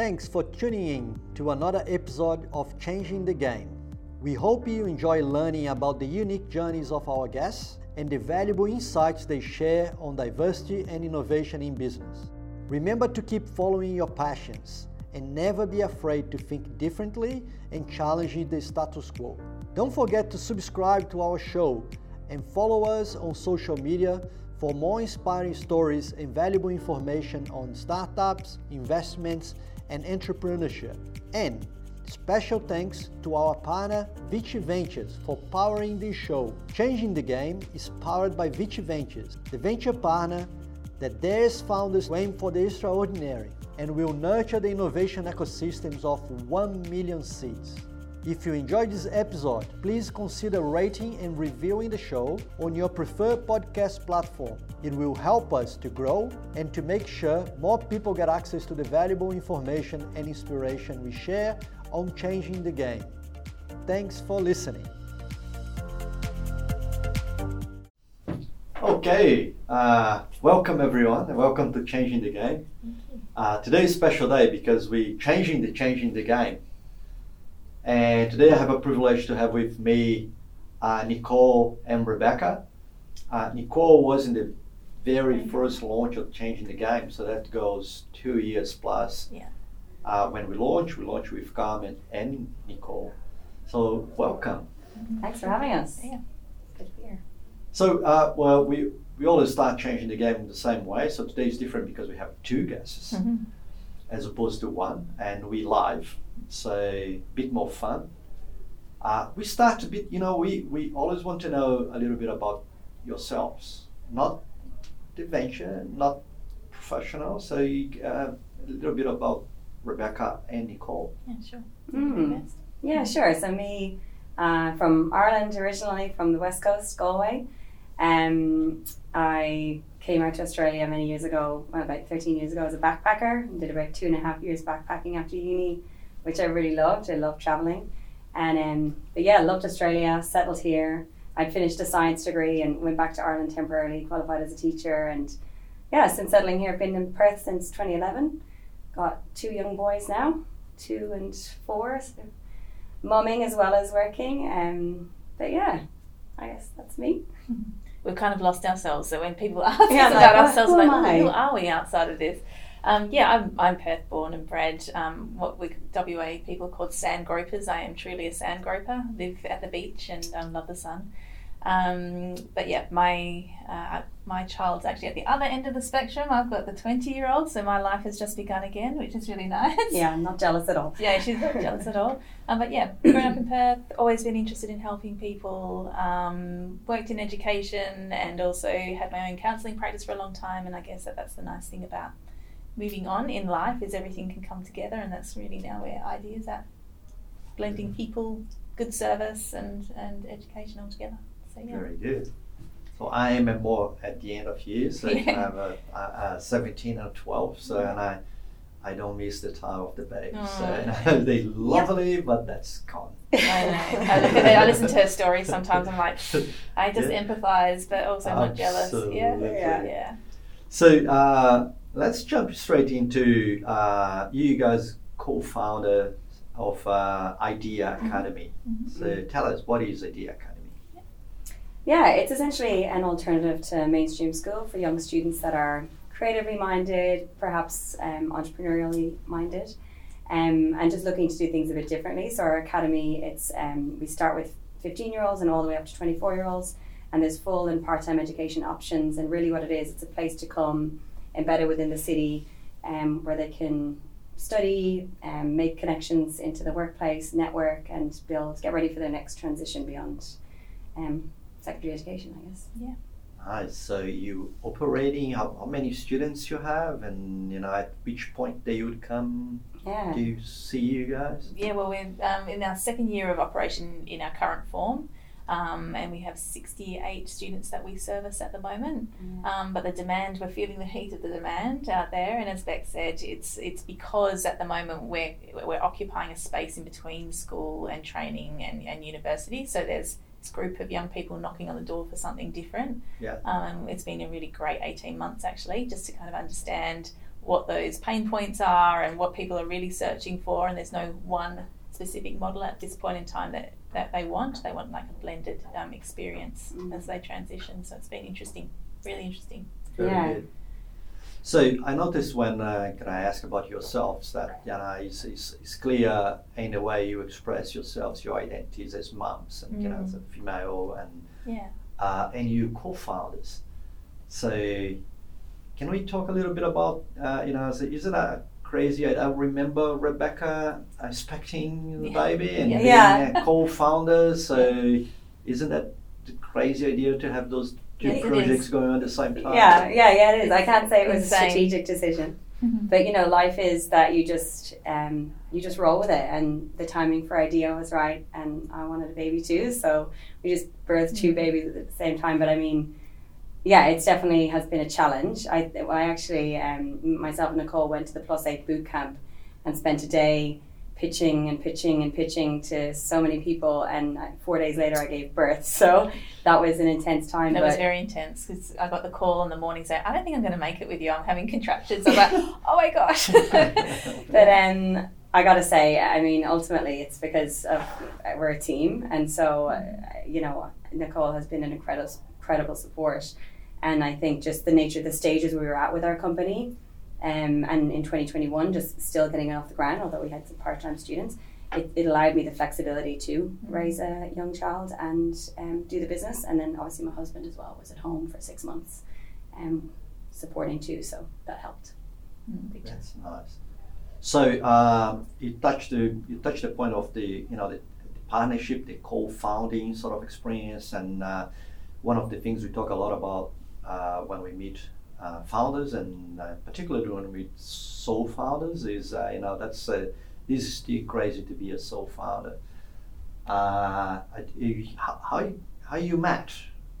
Thanks for tuning in to another episode of Changing the Game. We hope you enjoy learning about the unique journeys of our guests and the valuable insights they share on diversity and innovation in business. Remember to keep following your passions and never be afraid to think differently and challenge the status quo. Don't forget to subscribe to our show and follow us on social media for more inspiring stories and valuable information on startups, investments, and entrepreneurship. And special thanks to our partner Vici Ventures for powering this show. Changing the Game is powered by Vici Ventures, the venture partner that dares founders aim for the extraordinary and will nurture the innovation ecosystems of 1 million seeds. If you enjoyed this episode, please consider rating and reviewing the show on your preferred podcast platform. It will help us to grow and to make sure more people get access to the valuable information and inspiration we share on changing the game. Thanks for listening. Okay, uh, welcome everyone, and welcome to Changing the Game. Uh, today is a special day because we're changing the changing the game. And today I have a privilege to have with me uh, Nicole and Rebecca. Uh, Nicole was in the very first launch of Changing the Game, so that goes two years plus. Yeah. Uh, when we launched, we launched with Carmen and Nicole. So welcome. Thanks for having us. Yeah. Good to be here. So uh, well, we we always start changing the game in the same way. So today is different because we have two guests Mhm. as opposed to one, and we live, so a bit more fun. Uh, we start a bit, you know, we, we always want to know a little bit about yourselves, not the venture, not professional. So you, uh, a little bit about Rebecca and Nicole. Yeah, sure. Mm. Yeah, sure. So me, uh, from Ireland originally, from the west coast, Galway. Um, I came out to Australia many years ago, well, about 13 years ago, as a backpacker. and Did about two and a half years backpacking after uni, which I really loved. I loved traveling. And um, but yeah, loved Australia, settled here. I'd finished a science degree and went back to Ireland temporarily, qualified as a teacher. And yeah, since settling here, I've been in Perth since 2011. Got two young boys now, two and four. So mumming as well as working. Um, but yeah, I guess that's me. We've kind of lost ourselves. So when people ask Yeah, us about "Well, ourselves, like, who are we outside of this? Um, yeah, I'm, I'm Perth born and bred. Um, what we WA people called sand gropers. I am truly a sand groper. Live at the beach and um, love the sun. Um, but yeah, my uh, my child's actually at the other end of the spectrum. I've got the 20 year old, so my life has just begun again, which is really nice. Yeah, I'm not jealous at all. Yeah, she's not jealous at all. Um, but yeah, grown up in Perth, always been interested in helping people. Um, worked in education and also had my own counselling practice for a long time. And I guess that that's the nice thing about moving on in life is everything can come together, and that's really now where Idea's at blending people, good service, and and education all together. So yeah. Very good. So I am a more at the end of years. So I Yeah. have a, a, a 17 and a 12. So and I, I don't miss the time of the baby. So Oh. they lovely, but that's gone. I know. I look at it. I listen to her stories sometimes. I'm like, I just Yeah. empathise, but also not jealous. Yeah, yeah, yeah. So uh, let's jump straight into uh, you guys co-founder of uh, Idea Mhm. Academy. Mhm. So tell us what is Idea Academy? Yeah, it's essentially an alternative to mainstream school for young students that are creatively minded, perhaps um, entrepreneurially minded, um, and just looking to do things a bit differently. So our academy, it's um, we start with 15 year olds and all the way up to 24 year olds, and there's full and part time education options. And really, what it is, it's a place to come, embedded within the city, um, where they can study, um, make connections into the workplace, network, and build, get ready for their next transition beyond um, secondary education, I guess. Yeah. Nice. So you operating? How, how many students you have, and you know at which point they would come Yeah. to see you guys? Yeah, well, we're um, in our second year of operation in our current form, um, and we have 68 students that we service at the moment. Um, but the demand, we're feeling the heat of the demand out there, and as Beck said, it's it's because at the moment we're we're occupying a space in between school and training and, and university. So there's this group of young people knocking on the door for something different. Yeah. Um, it's been a really great 18 months actually, just to kind of understand what those pain points are and what people are really searching for. And there's no one specific model at this point in time that, that they want. They want like a blended um, experience Mm. as they transition. So it's been interesting, really interesting. Very Yeah. good. So I noticed when uh, can I ask about yourselves that you know it's, it's, it's clear in the way you express yourselves, your identities as moms and you know as a female and Yeah. uh, and you co-founders. So can we talk a little bit about uh, you know is it a crazy? I, I remember Rebecca expecting the Yeah. baby and Yeah. being Yeah. a co-founder. So isn't that the crazy idea to have those two Yes, it projects is. going on at the same time? Yeah, yeah, yeah, it is. I can't say it was a strategic decision. But you know, life is that you just um, you just roll with it, and the timing for Idea was right, and I wanted a baby too, so we just birthed two Mm. babies at the same time. But I mean, yeah, it's definitely has been a challenge. I I actually um, myself and Nicole went to the Plus Eight boot camp and spent a day pitching and pitching and pitching to so many people, and four days later I gave birth. So that was an intense time. That was very intense because I got the call in the morning saying, I don't think I'm going to make it with you. I'm having contractions. I was like, oh my gosh. But um, I gotta say, I mean, ultimately, it's because of we're a team, and so uh, you know, Nicole has been an incredible, incredible support, and I think just the nature of the stages we were at with our company, um, and in 2021, just still getting it off the ground, although we had some part-time students. It, it allowed me the flexibility to raise a young child and um, do the business, and then obviously my husband as well was at home for six months, um, supporting too, so that helped. Mm. That's nice. So um, you touched the you touched the point of the you know the, the partnership, the co-founding sort of experience, and uh, one of the things we talk a lot about uh, when we meet uh, founders, and uh, particularly when we meet sole founders, is uh, you know that's uh, this is still crazy to be a sole founder. Uh, how how how you met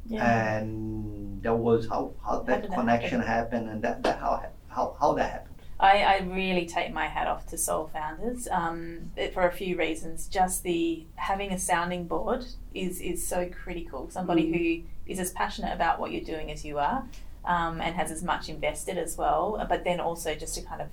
Yeah. and that was how, how that did that connection happened and that, that how how how that happened. I, I really take my hat off to Sole Founders um, for a few reasons. Just the having a sounding board is is so critical. Somebody who is as passionate about what you're doing as you are, um, and has as much invested as well. But then also just to kind of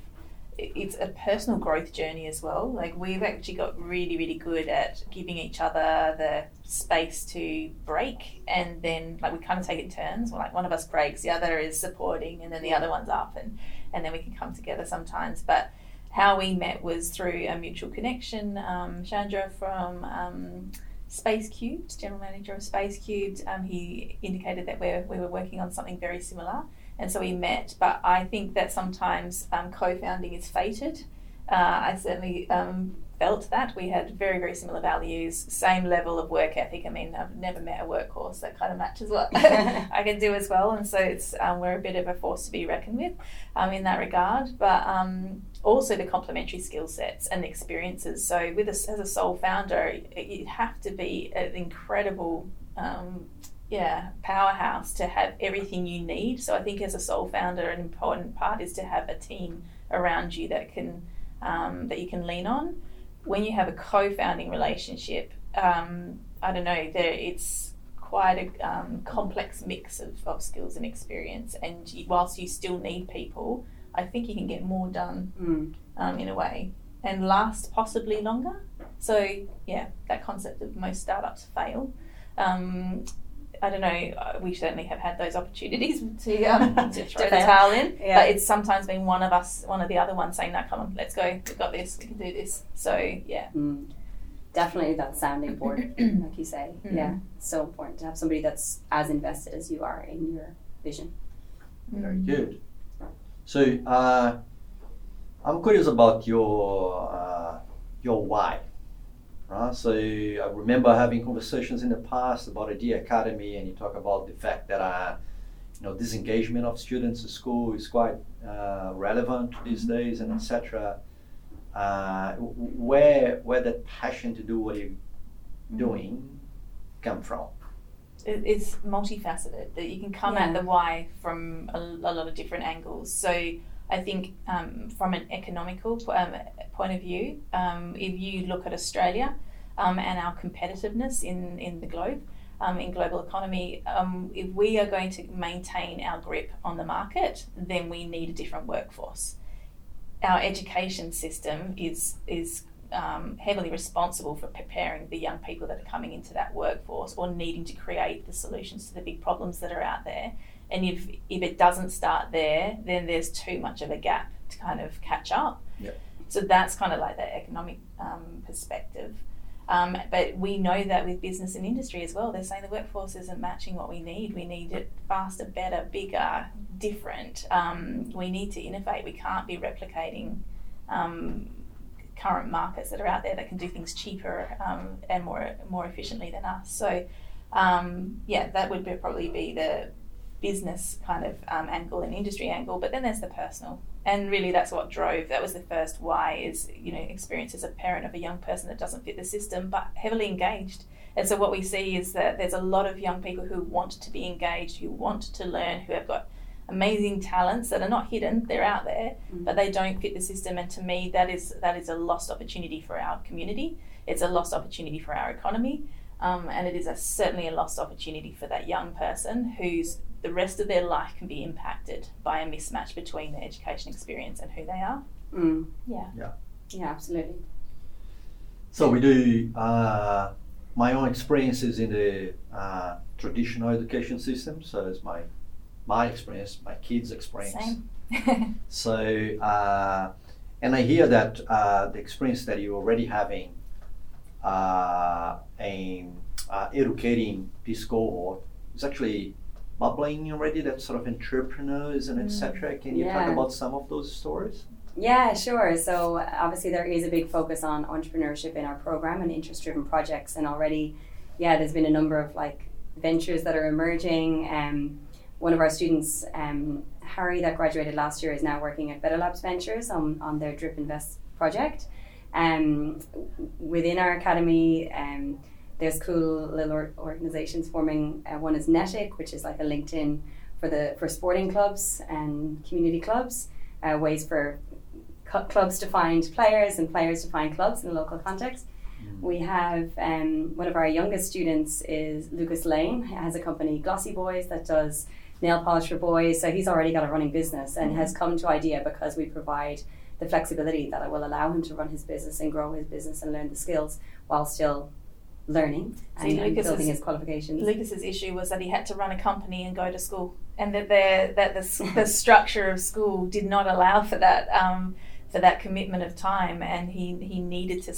it's a personal growth journey as well. Like we've actually got really, really good at giving each other the space to break, and then like we kind of take it turns. Like one of us breaks, the other is supporting, and then the other one's up, and and then we can come together sometimes. But how we met was through a mutual connection. Um, Chandra from um, Space Cubed, general manager of Space Cubed, um, he indicated that we we were working on something very similar and so we met. But I think that sometimes um, co-founding is fated. Uh, I certainly um, felt that we had very very similar values, same level of work ethic. I mean, I've never met a workhorse that kind of matches what I can do as well, and so it's um, we're a bit of a force to be reckoned with um, in that regard. But um, also the complementary skill sets and experiences. So with us as a sole founder, you have to be an incredible. Um, yeah, powerhouse to have everything you need. So I think as a sole founder, an important part is to have a team around you that can um, that you can lean on. When you have a co-founding relationship, um, I don't know, there it's quite a um, complex mix of, of skills and experience. And you, whilst you still need people, I think you can get more done Mm. um, in a way and last possibly longer. So yeah, that concept of most startups fail. Um, I don't know. uh, We certainly have had those opportunities to um, to throw To the towel in, Yeah. but it's sometimes been one of us, one of the other ones saying, "No, come on, let's go. We've got this. We can do this." So yeah, Mm. Definitely that sounding board, like you say. Mm. Yeah, so important to have somebody that's as invested as you are in your vision. Very good. So uh, I'm curious about your uh, your why. Right? So I remember having conversations in the past about Idea Academy, and you talk about the fact that uh, you know disengagement of students at school is quite uh, relevant these days, and etc. Uh, where where that passion to do what you're doing come from? It, it's multifaceted. That you can come Yeah. at the why from a, a lot of different angles. So I think um, from an economical um, point of view, um, if you look at Australia um, and our competitiveness in, in the globe, um, in global economy, um, if we are going to maintain our grip on the market, then we need a different workforce. Our education system is is um, heavily responsible for preparing the young people that are coming into that workforce or needing to create the solutions to the big problems that are out there. And if if it doesn't start there, then there's too much of a gap to kind of catch up. Yep. So that's kind of like the economic um, perspective. Um, but we know that with business and industry as well, they're saying the workforce isn't matching what we need. We need it faster, better, bigger, different. Um, we need to innovate. We can't be replicating um, current markets that are out there that can do things cheaper um, and more more efficiently than us. So, um, yeah, that would be, probably be the business kind of um, angle and industry angle. But then there's the personal and really that's what drove that was the first why is you know experience as a parent of a young person that doesn't fit the system but heavily engaged and so what we see is that there's a lot of young people who want to be engaged who want to learn who have got amazing talents that are not hidden they're out there mm-hmm. but they don't fit the system and to me that is that is a lost opportunity for our community it's a lost opportunity for our economy um, and it is a, certainly a lost opportunity for that young person who's the rest of their life can be impacted by a mismatch between their education experience and who they are. Mm. Yeah. Yeah. Yeah, absolutely. So we do uh, my own experiences in the uh, traditional education system. So it's my my experience, my kids' experience. Same. so uh, and I hear that uh, the experience that you're already having uh, in uh, educating this cohort is actually bubbling already, that sort of entrepreneurs and mm. etc. Can you yeah. talk about some of those stories? Yeah, sure. So obviously there is a big focus on entrepreneurship in our program and interest-driven projects, and already, yeah, there's been a number of like ventures that are emerging. Um, one of our students, um, Harry, that graduated last year, is now working at Better Labs Ventures on, on their Drip Invest project. Um, within our academy, um, there's cool little or- organizations forming. Uh, one is Netic, which is like a LinkedIn for the for sporting clubs and community clubs, uh, ways for cu- clubs to find players and players to find clubs in a local context. Mm. We have um, one of our youngest students is Lucas Lane. He has a company, Glossy Boys, that does nail polish for boys. So he's already got a running business and mm. has come to IDEA because we provide the flexibility that will allow him to run his business and grow his business and learn the skills while still learning See, and, and building his qualifications. Lucas's issue was that he had to run a company and go to school, and that the that the, the structure of school did not allow for that. Um, for that commitment of time, and he, he needed to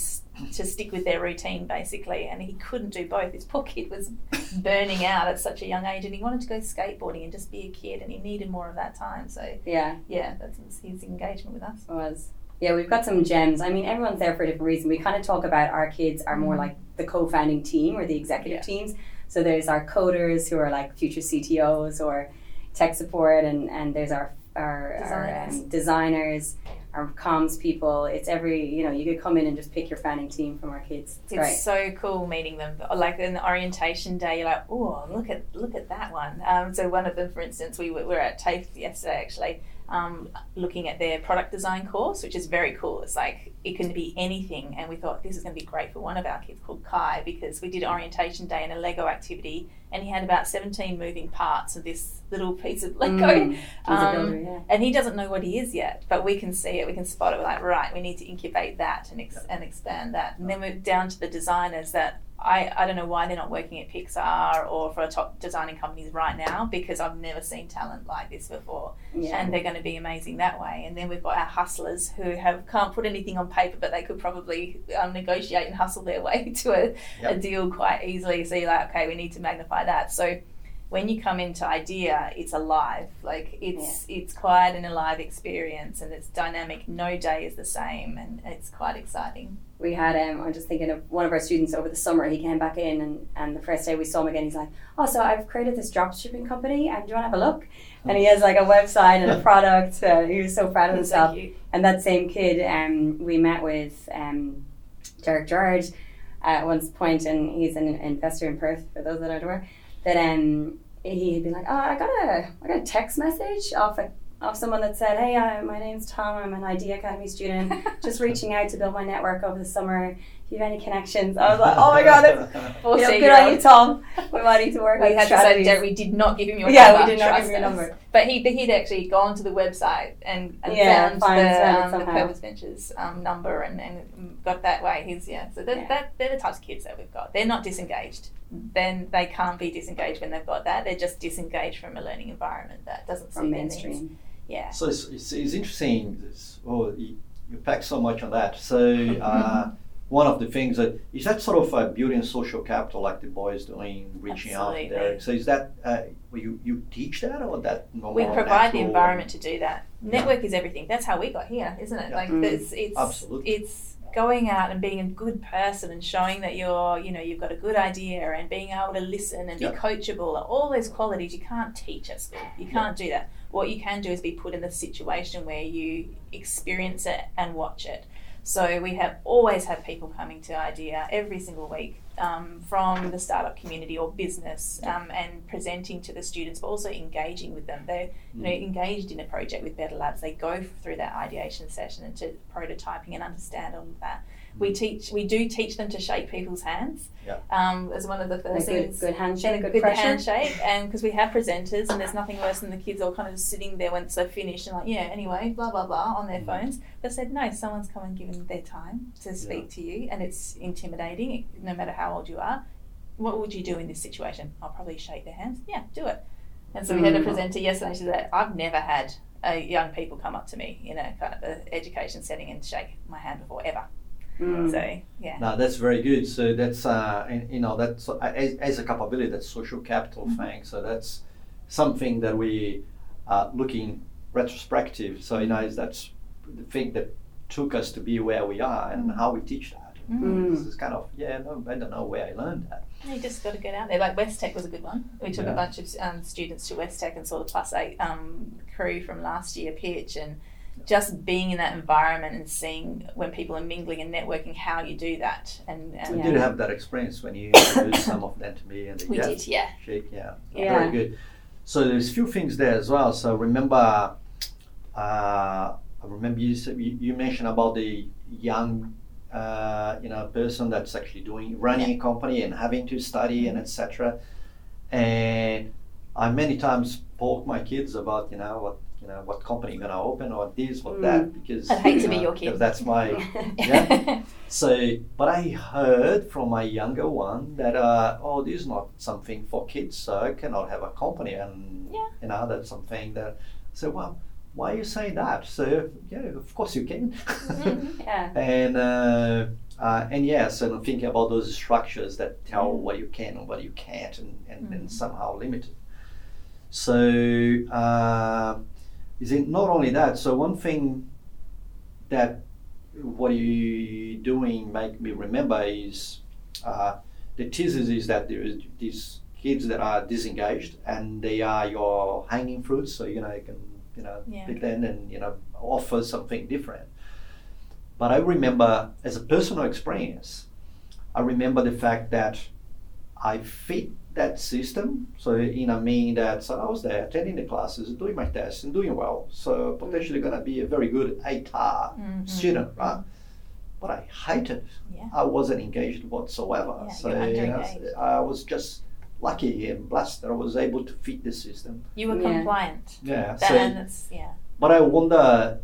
to stick with their routine basically, and he couldn't do both. His poor kid was burning out at such a young age, and he wanted to go skateboarding and just be a kid, and he needed more of that time. So yeah, yeah, that's his engagement with us. It was yeah, we've got some gems. I mean, everyone's there for a different reason. We kind of talk about our kids are more mm-hmm. like the co-founding team or the executive yeah. teams. So there's our coders who are like future CTOs or tech support, and, and there's our our designers. our um, designers, our comms people. It's every you know you could come in and just pick your fanning team from our kids. It's, it's so cool meeting them. Like in the orientation day, you're like, oh look at look at that one. Um, so one of them, for instance, we were, we were at TAFE yesterday actually um, looking at their product design course, which is very cool. It's like it can be anything, and we thought this is going to be great for one of our kids called Kai because we did orientation day and a Lego activity, and he had about seventeen moving parts of this little piece of Lego, mm, um, builder, yeah. and he doesn't know what he is yet, but we can see it, we can spot it. We're like, right, we need to incubate that and ex- and expand that, and then we're down to the designers that I, I don't know why they're not working at Pixar or for top designing companies right now because I've never seen talent like this before. Yeah. And they're going to be amazing that way. And then we've got our hustlers who have can't put anything on paper, but they could probably um, negotiate and hustle their way to a, yep. a deal quite easily. So you're like, okay, we need to magnify that. So when you come into idea it's alive like it's yeah. it's quite an alive experience and it's dynamic no day is the same and it's quite exciting we had um, I'm just thinking of one of our students over the summer. He came back in, and, and the first day we saw him again, he's like, "Oh, so I've created this drop shipping company, and do you want to have a look?" And he has like a website and a product. Uh, he was so proud of himself. and that same kid, um, we met with um, Derek George at one point, and he's an investor in Perth. For those that aren't aware, that um, he'd be like, "Oh, I got a I got a text message off a of someone that said, "Hey, uh, my name's Tom. I'm an Idea Academy student. Just reaching out to build my network over the summer. If you have any connections?" I was like, "Oh my god, that's you know, Fourteen good year on you. Tom. We might need to work We with had to say, strategies." "Don't- we did not give him your Yeah, we number. did not give him your number. But he he'd actually gone to the website and, and Yeah, found finds- the, um, the. Purpose Ventures um, number and, and got that way. He's yeah. So that, Yeah. that they're the types of kids that we've got. They're not disengaged. Then they can't be disengaged when they've got that. They're just disengaged from a learning environment that doesn't from suit their needs. mainstream. Yeah. So it's, it's, it's interesting. This, oh, you, you pack so much on that. So uh, one of the things that is that sort of uh, building social capital, like the boys doing, reaching out there. So is that uh, you you teach that or that? more we provide the environment to do that. Yeah. Network is everything. That's how we got here, isn't it? Yeah. Like Mm. it's it's Absolutely. it's going out and being a good person and showing that you're you know you've got a good idea and being able to listen and Yeah. be coachable. All those qualities you can't teach at school. You can't do that. What you can do is be put in the situation where you experience it and watch it. So we have always had people coming to IDEA every single week um, from the startup community or business um, and presenting to the students, but also engaging with them. They're you know, engaged in a project with Better Labs. They go through that ideation session and to prototyping and understand all of that. We teach, we do teach them to shake people's hands Yeah. um, as one of the A first good, things good handshake, good, good pressure. handshake, and because we have presenters, and there's nothing worse than the kids all kind of just sitting there once they're finished and like, yeah, anyway, blah blah blah on their Mhm. phones. But said no, someone's come and given their time to speak to you, and it's intimidating, no matter how old you are. What would you do in this situation? I'll probably shake their hands. Yeah, do it. And so we had a Mm. presenter yesterday. She said, "I've never had uh, young people come up to me in a kind of a education setting and shake my hand before ever." Mm. So yeah, No, that's very good. So that's uh, and, you know that's uh, as, as a capability that's social capital Mhm. thing. So that's something that we are looking retrospective. So you know is that's the thing that took us to be where we are and Mm. how we teach that. Mm. This is kind of yeah. No, I don't know where I learned that. You just got to get out there. Like West Tech was a good one. We took Yeah. a bunch of um, students to West Tech and saw the plus eight um, crew from last year pitch, and just being in that environment and seeing when people are mingling and networking, how you do that. And, and Yeah. did have that experience when you introduced some of them to me and they we yeah, did, yeah. shake yeah, Yeah. very good. So there's a few things there as well. So remember, uh, I remember you, said, you you mentioned about the young, uh, you know, person that's actually doing running a company and having to study and etc. And I many times spoke my kids about you know what you know what company you're gonna open or this or that because I'd hate you to be your kid. that's my Yeah. so, but I heard from my younger one that, uh, oh, this is not something for kids, so I cannot have a company. And, Yeah. you know, that's something that, so, well, why are you saying that? So, yeah, of course you can. Mhm. yeah. and, uh, uh, and yes, and I'm thinking about those structures that tell Mm. what you can and what you can't and, and, and Mm. somehow limited. So, uh, is it not only that? So, one thing that what you doing make me remember is uh, the thesis is that there is these kids that are disengaged and they are your hanging fruits so you know you can you know Yeah. pick them and you know offer something different but i remember as a personal experience i remember the fact that i fit that system so in a mean that so i was there attending the classes doing my tests and doing well so potentially going to be a very good ATAR Mhm. student, right? But I hated. Yeah. I wasn't engaged whatsoever. Yeah, so you're know. I was just lucky and blessed that I was able to fit the system. You were Yeah. compliant. Yeah. That, so, and it's, yeah. but I wonder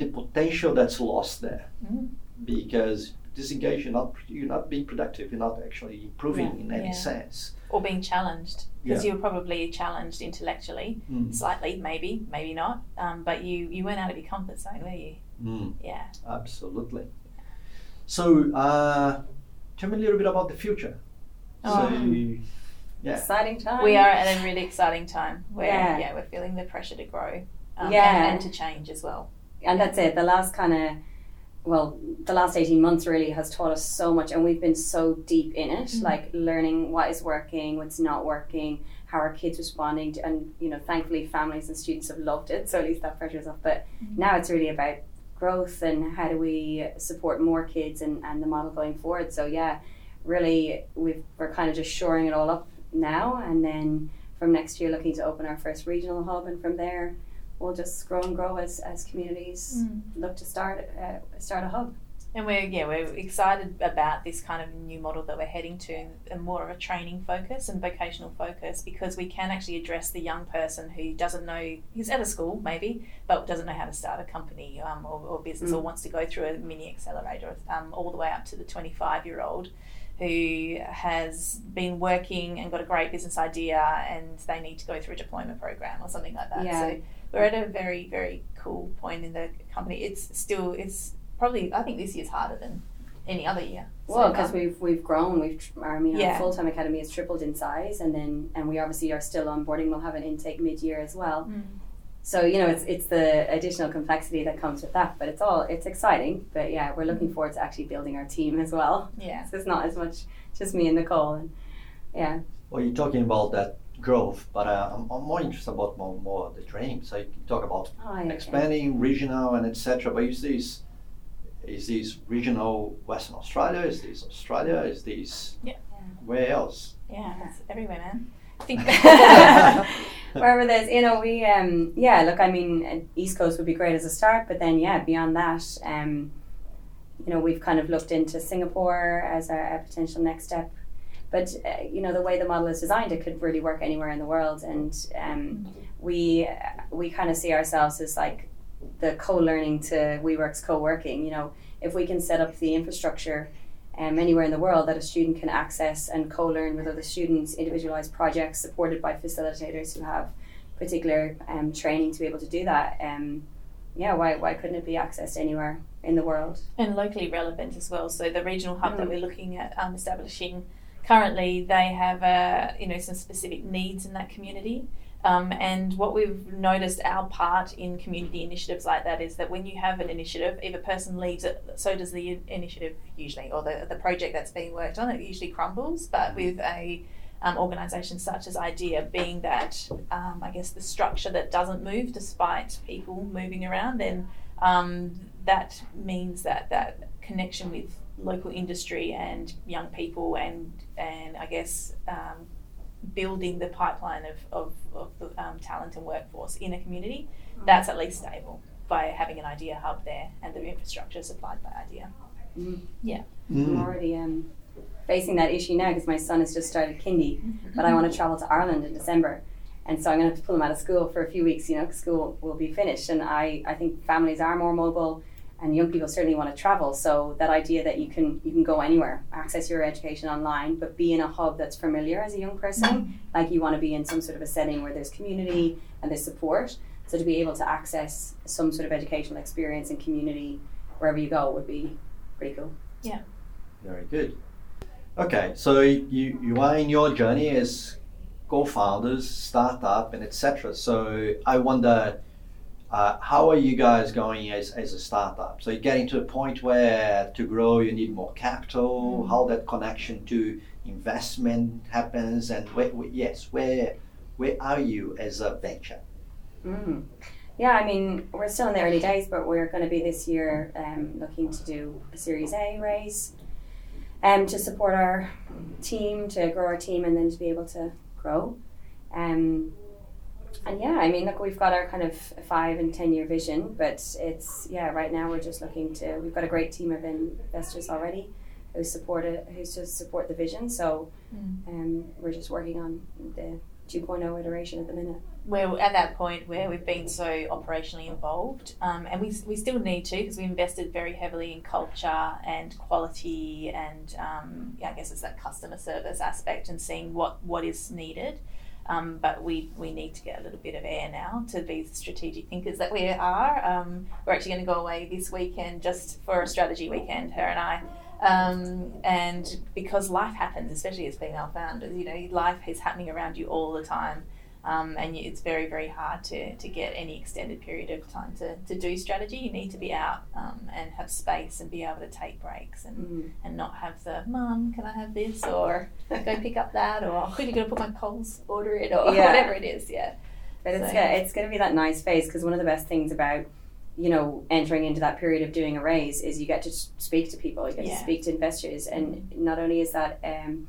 the potential that's lost there Mhm. because disengaged, you're not you're not being productive. You're not actually improving Yeah. in any Yeah. sense. Or being challenged. Because Yeah. you were probably challenged intellectually, Mm. slightly, maybe, maybe not. Um, but you, you weren't out of your comfort zone, were you? Mm. Yeah. Absolutely. So, uh, tell me a little bit about the future. Oh. So, yeah. Exciting time. We are at a really exciting time where Yeah. yeah, we're feeling the pressure to grow um, Yeah. and, and to change as well. and that's it. The last kind of, well, the last 18 months really has taught us so much, and we've been so deep in it, Mhm. like learning what is working, what's not working, how are kids responding, to, and you know, thankfully, families and students have loved it, so at least that pressure's off. But Mhm. now it's really about growth and how do we support more kids and, and the model going forward. So, yeah, really, we've, we're kind of just shoring it all up now, and then from next year, looking to open our first regional hub, and from there, we'll just grow and grow as, as communities Mm. look to start uh, start a hub. And we're yeah we're excited about this kind of new model that we're heading to, and more of a training focus and vocational focus, because we can actually address the young person who doesn't know he's at a school maybe, but doesn't know how to start a company um, or, or business, or Mm. wants to go through a mini accelerator, um, all the way up to the twenty five year old who has been working and got a great business idea and they need to go through a deployment program or something like that. Yeah. So we're at a very very cool point in the company. It's still it's probably I think this year's harder than any other year. Well, far. because we've we've grown, we've I mean, Yeah. our full time academy has tripled in size, and then and we obviously are still onboarding. We'll have an intake mid year as well. Mm. So you know, it's it's the additional complexity that comes with that, but it's all it's exciting. But yeah, we're looking forward to actually building our team as well. yeah, So it's not as much just me and Nicole, and yeah, Well, you're talking about that growth, but uh, I'm, I'm more interested about more, more the dream. So you talk about oh, yeah, expanding regional and etc. But is this is this regional Western Australia? Is this Australia? Is this Yeah. where else? yeah, it's everywhere, man. I think Wherever there's, you know, we, um, yeah, look, I mean, uh, East Coast would be great as a start, but then, yeah, beyond that, um, you know, we've kind of looked into Singapore as a, a potential next step. But, uh, you know, the way the model is designed, it could really work anywhere in the world. And um, we, we kind of see ourselves as like the co learning to WeWork's co working. You know, if we can set up the infrastructure um, anywhere in the world that a student can access and co-learn with other students, individualized projects supported by facilitators who have particular um, training to be able to do that. Um, yeah, why, why couldn't it be accessed anywhere in the world? and locally relevant as well. So the regional hub that Mm. we're looking at um, establishing currently, they have uh, you know some specific needs in that community. Um, and what we've noticed our part in community initiatives like that is that when you have an initiative, if a person leaves it, so does the initiative usually, or the, the project that's being worked on, it usually crumbles. But with a um, organisation such as IDEA being that, um, I guess, the structure that doesn't move despite people moving around, then um, that means that that connection with local industry and young people and and I guess um, building the pipeline of, of, of the um, talent and workforce in a community, that's at least stable by having an idea hub there and the infrastructure supplied by idea. Mm. Yeah. I'm already um, facing that issue now because my son has just started kindy, but I want to travel to Ireland in December. And so I'm going to have to pull him out of school for a few weeks, you know, 'cause school will be finished. And I, I think families are more mobile and young people certainly want to travel. So that idea that you can you can go anywhere, access your education online, but be in a hub that's familiar as a young person, mm-hmm. like you want to be in some sort of a setting where there's community and there's support. So to be able to access some sort of educational experience and community wherever you go would be pretty cool. Yeah. Very good. Okay, so you you are in your journey as co-founders, startup, and etc. So I wonder, uh, how are you guys going as, as a startup? So you're getting to a point where to grow you need more capital. Mm. How that connection to investment happens, and where, where- yes, where where are you as a venture? Mm. Yeah, I mean, we're still in the early days, but we're going to be this year um, looking to do a Series A raise um, to support our team, to grow our team, and then to be able to grow. Um, and yeah, I mean, look, we've got our kind of five and ten year vision, but it's yeah, right now we're just looking to. We've got a great team of investors already who support it, who just support the vision. So Mm. um, we're just working on the 2.0 iteration at the minute. we're at that point where we've been so operationally involved, um, and we, we still need to because we invested very heavily in culture and quality, and um, yeah, I guess it's that customer service aspect and seeing what, what is needed. Um, but we, we need to get a little bit of air now to be the strategic thinkers that we are. Um, we're actually going to go away this weekend just for a strategy weekend, her and I. Um, and because life happens, especially as female founders, you know, life is happening around you all the time. Um, and it's very, very hard to, to get any extended period of time to, to do strategy. You need to be out um, and have space and be able to take breaks and, Mm. and not have the, Mum, can I have this? Or go pick up that? Or who are you going to put my Coles order it? Or Yeah. whatever it is, yeah. But it's So- yeah, it's going to be that nice phase because one of the best things about you know entering into that period of doing a raise is you get to speak to people, you get Yeah. to speak to investors, and not only is that um,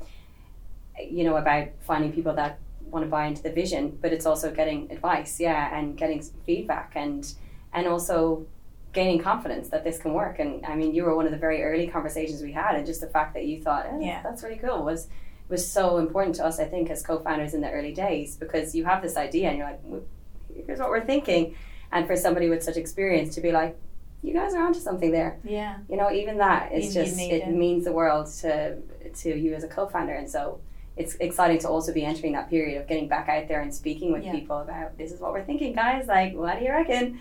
you know about finding people that want to buy into the vision, but it's also getting advice, yeah, and getting feedback and and also gaining confidence that this can work. And I mean, you were one of the very early conversations we had, and just the fact that you thought, eh, Yeah. that's really cool was was so important to us. I think as co-founders in the early days because you have this idea and you're like, here's what we're thinking, and for somebody with such experience to be like, you guys are onto something there. Yeah. You know, even that is You- you just need it it. means the world to to you as a co-founder, and so. It's exciting to also be entering that period of getting back out there and speaking with Yeah. people about this is what we're thinking, guys. Like, what do you reckon?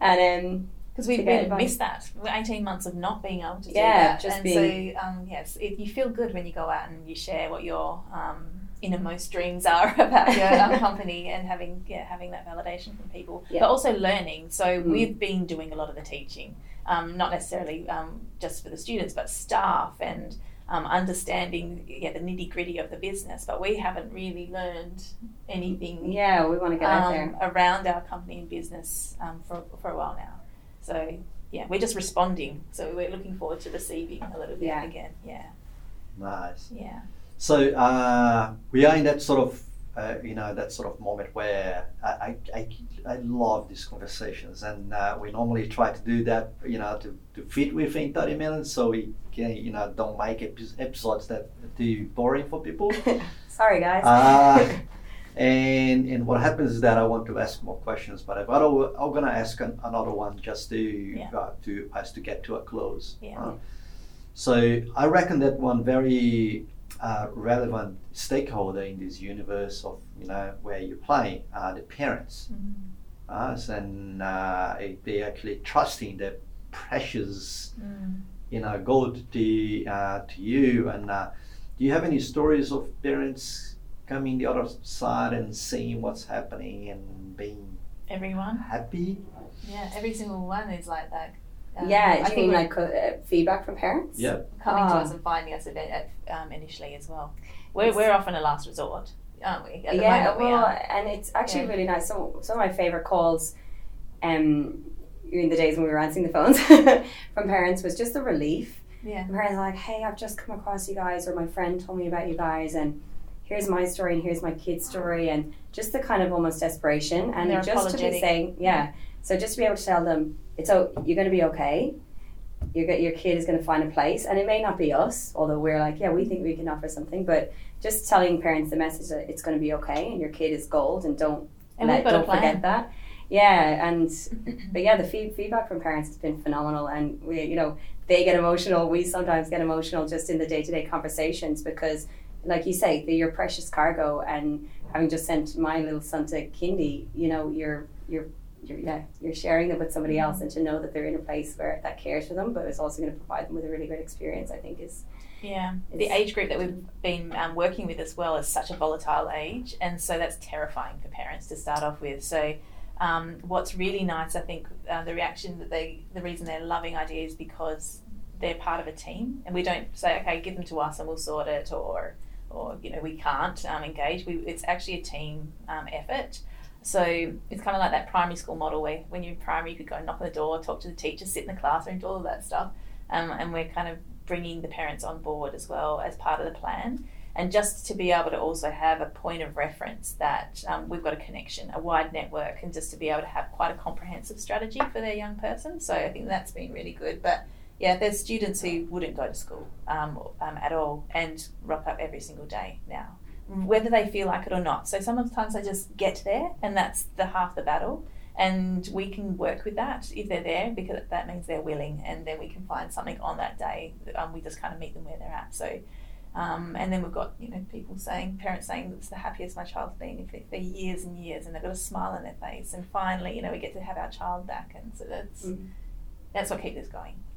And um, Because we've really missed that. We're 18 months of not being able to do Yeah, that. just and being- so, um, yes, it, you feel good when you go out and you share what your um, innermost dreams are about your um, company and having yeah having that validation from people, Yeah. but also learning. So Mm. we've been doing a lot of the teaching, um, not necessarily um, just for the students, but staff and. Um, understanding yeah, the nitty gritty of the business, but we haven't really learned anything yeah, we want to get out um, there. around our company and business um, for, for a while now. So yeah, we're just responding. So we're looking forward to receiving a little bit Yeah. again. Yeah, Nice. yeah, So uh, we are in that sort of, uh, you know, that sort of moment where I, I, I, I love these conversations, and uh, we normally try to do that, you know, to, to fit within 30 minutes, so we can, you know, don't make epi- episodes that are too boring for people. Sorry, guys. Uh, and and what happens is that I want to ask more questions, but I've got to, I'm gonna ask an, another one just to Yeah. uh, to us to get to a close. Yeah. Uh, so I reckon that one very uh, relevant stakeholder in this universe of you know where you play are the parents. Mhm. Us and uh, they actually trusting their precious Mm. you know gold to uh, to you. And uh, do you have any stories of parents coming the other side and seeing what's happening and being everyone. happy? Yeah, every single one is like that. Um, yeah, I do you think mean like co- uh, feedback from parents? Yeah. coming to Ah. us and finding us at, at, um, initially as well. We're, we're often a last resort, aren't we? At the yeah, moment we well, are. and it's actually Yeah. really nice. So, some of my favorite calls, um, in the days when we were answering the phones from parents was just the relief. Yeah. The parents are like, "Hey, I've just come across you guys, or my friend told me about you guys, and here's my story, and here's my kid's story, and just the kind of almost desperation, and They're just to be saying, yeah. So just to be able to tell them, it's oh, you're going to be okay. Your your kid is going to find a place, and it may not be us, although we're like, yeah, we think we can offer something, but just telling parents the message that it's going to be okay, and your kid is gold, and don't And let, we've got a don't forget that. Yeah, and but yeah, the feed, feedback from parents has been phenomenal, and we, you know, they get emotional. We sometimes get emotional just in the day to day conversations because, like you say, they're your precious cargo. And having just sent my little son to kindy, you know, you're you're you're yeah, you're sharing them with somebody else, and to know that they're in a place where that cares for them, but is also going to provide them with a really great experience. I think is Yeah, the age group that we've been um, working with as well is such a volatile age, and so that's terrifying for parents to start off with. So, um, what's really nice, I think, uh, the reaction that they, the reason they're loving ideas because they're part of a team, and we don't say, okay, give them to us and we'll sort it, or, or you know, we can't um, engage. We, it's actually a team um, effort. So it's kind of like that primary school model where when you're in primary, you could go knock on the door, talk to the teacher, sit in the classroom, do all of that stuff. Um, and we're kind of bringing the parents on board as well as part of the plan. And just to be able to also have a point of reference that um, we've got a connection, a wide network, and just to be able to have quite a comprehensive strategy for their young person. So I think that's been really good. But yeah, there's students who wouldn't go to school um, um, at all and rock up every single day now, whether they feel like it or not. So sometimes they just get there, and that's the half the battle and we can work with that if they're there because that means they're willing and then we can find something on that day um, we just kind of meet them where they're at so um, and then we've got you know people saying parents saying it's the happiest my child's been for, for years and years and they've got a smile on their face and finally you know we get to have our child back and so that's Mhm. that's what keeps us going Very nice. Yeah.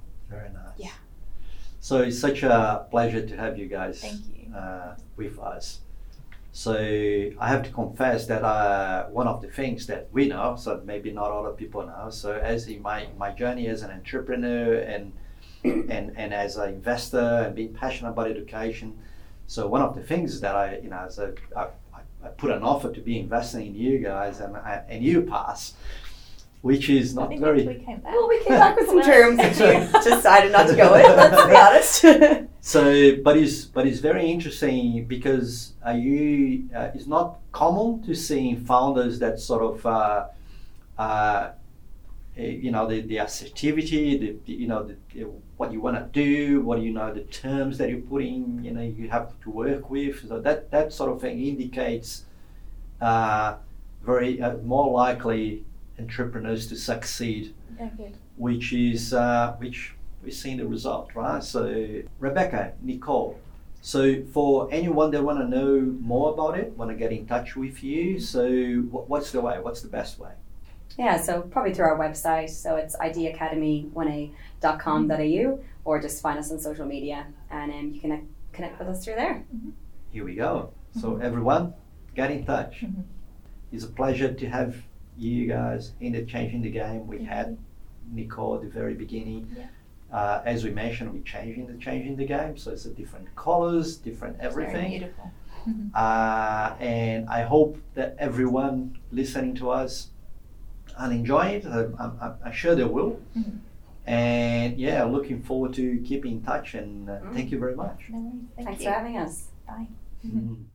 So it's such a pleasure to have you guys you uh, with us. So I have to confess that uh, one of the things that we know, so maybe not other people know. So as in my, my journey as an entrepreneur and and and as an investor and being passionate about education, so one of the things that I you know so I, I, I put an offer to be investing in you guys and I, and you pass, which is I not think very we came back well, we came back with some terms that you decided not to go with. Let's be honest. so, but it's but it's very interesting because are you? Uh, it's not common to see founders that sort of. Uh, uh, eh, you know the, the assertivity, the, the you know the, the, what you want to do, what you know the terms that you're putting, you know you have to work with. So that that sort of thing indicates uh, very uh, more likely entrepreneurs to succeed, Yeah, good. which is uh, which we've seen the result, right? So Rebecca, Nicole. So for anyone that want to know more about it, want to get in touch with you, so what's the way? What's the best way? Yeah, so probably through our website. So it's ideacademy1a.com.au or just find us on social media and um, you can connect with us through there. Here we go. So everyone, get in touch. Mhm. It's a pleasure to have you guys in the changing the game. We Thank had you. Nicole at the very beginning. Yeah. Uh, as we mentioned, we're changing the changing the game, so it's a different colors, different It's Very everything. beautiful. Uh, and I hope that everyone listening to us and enjoy it. I'm, I'm, I'm sure they will. Mhm. And yeah, looking forward to keeping in touch. And uh, Mm. thank you very much. No worries. Thank Thanks you. for having us. Bye. Mm.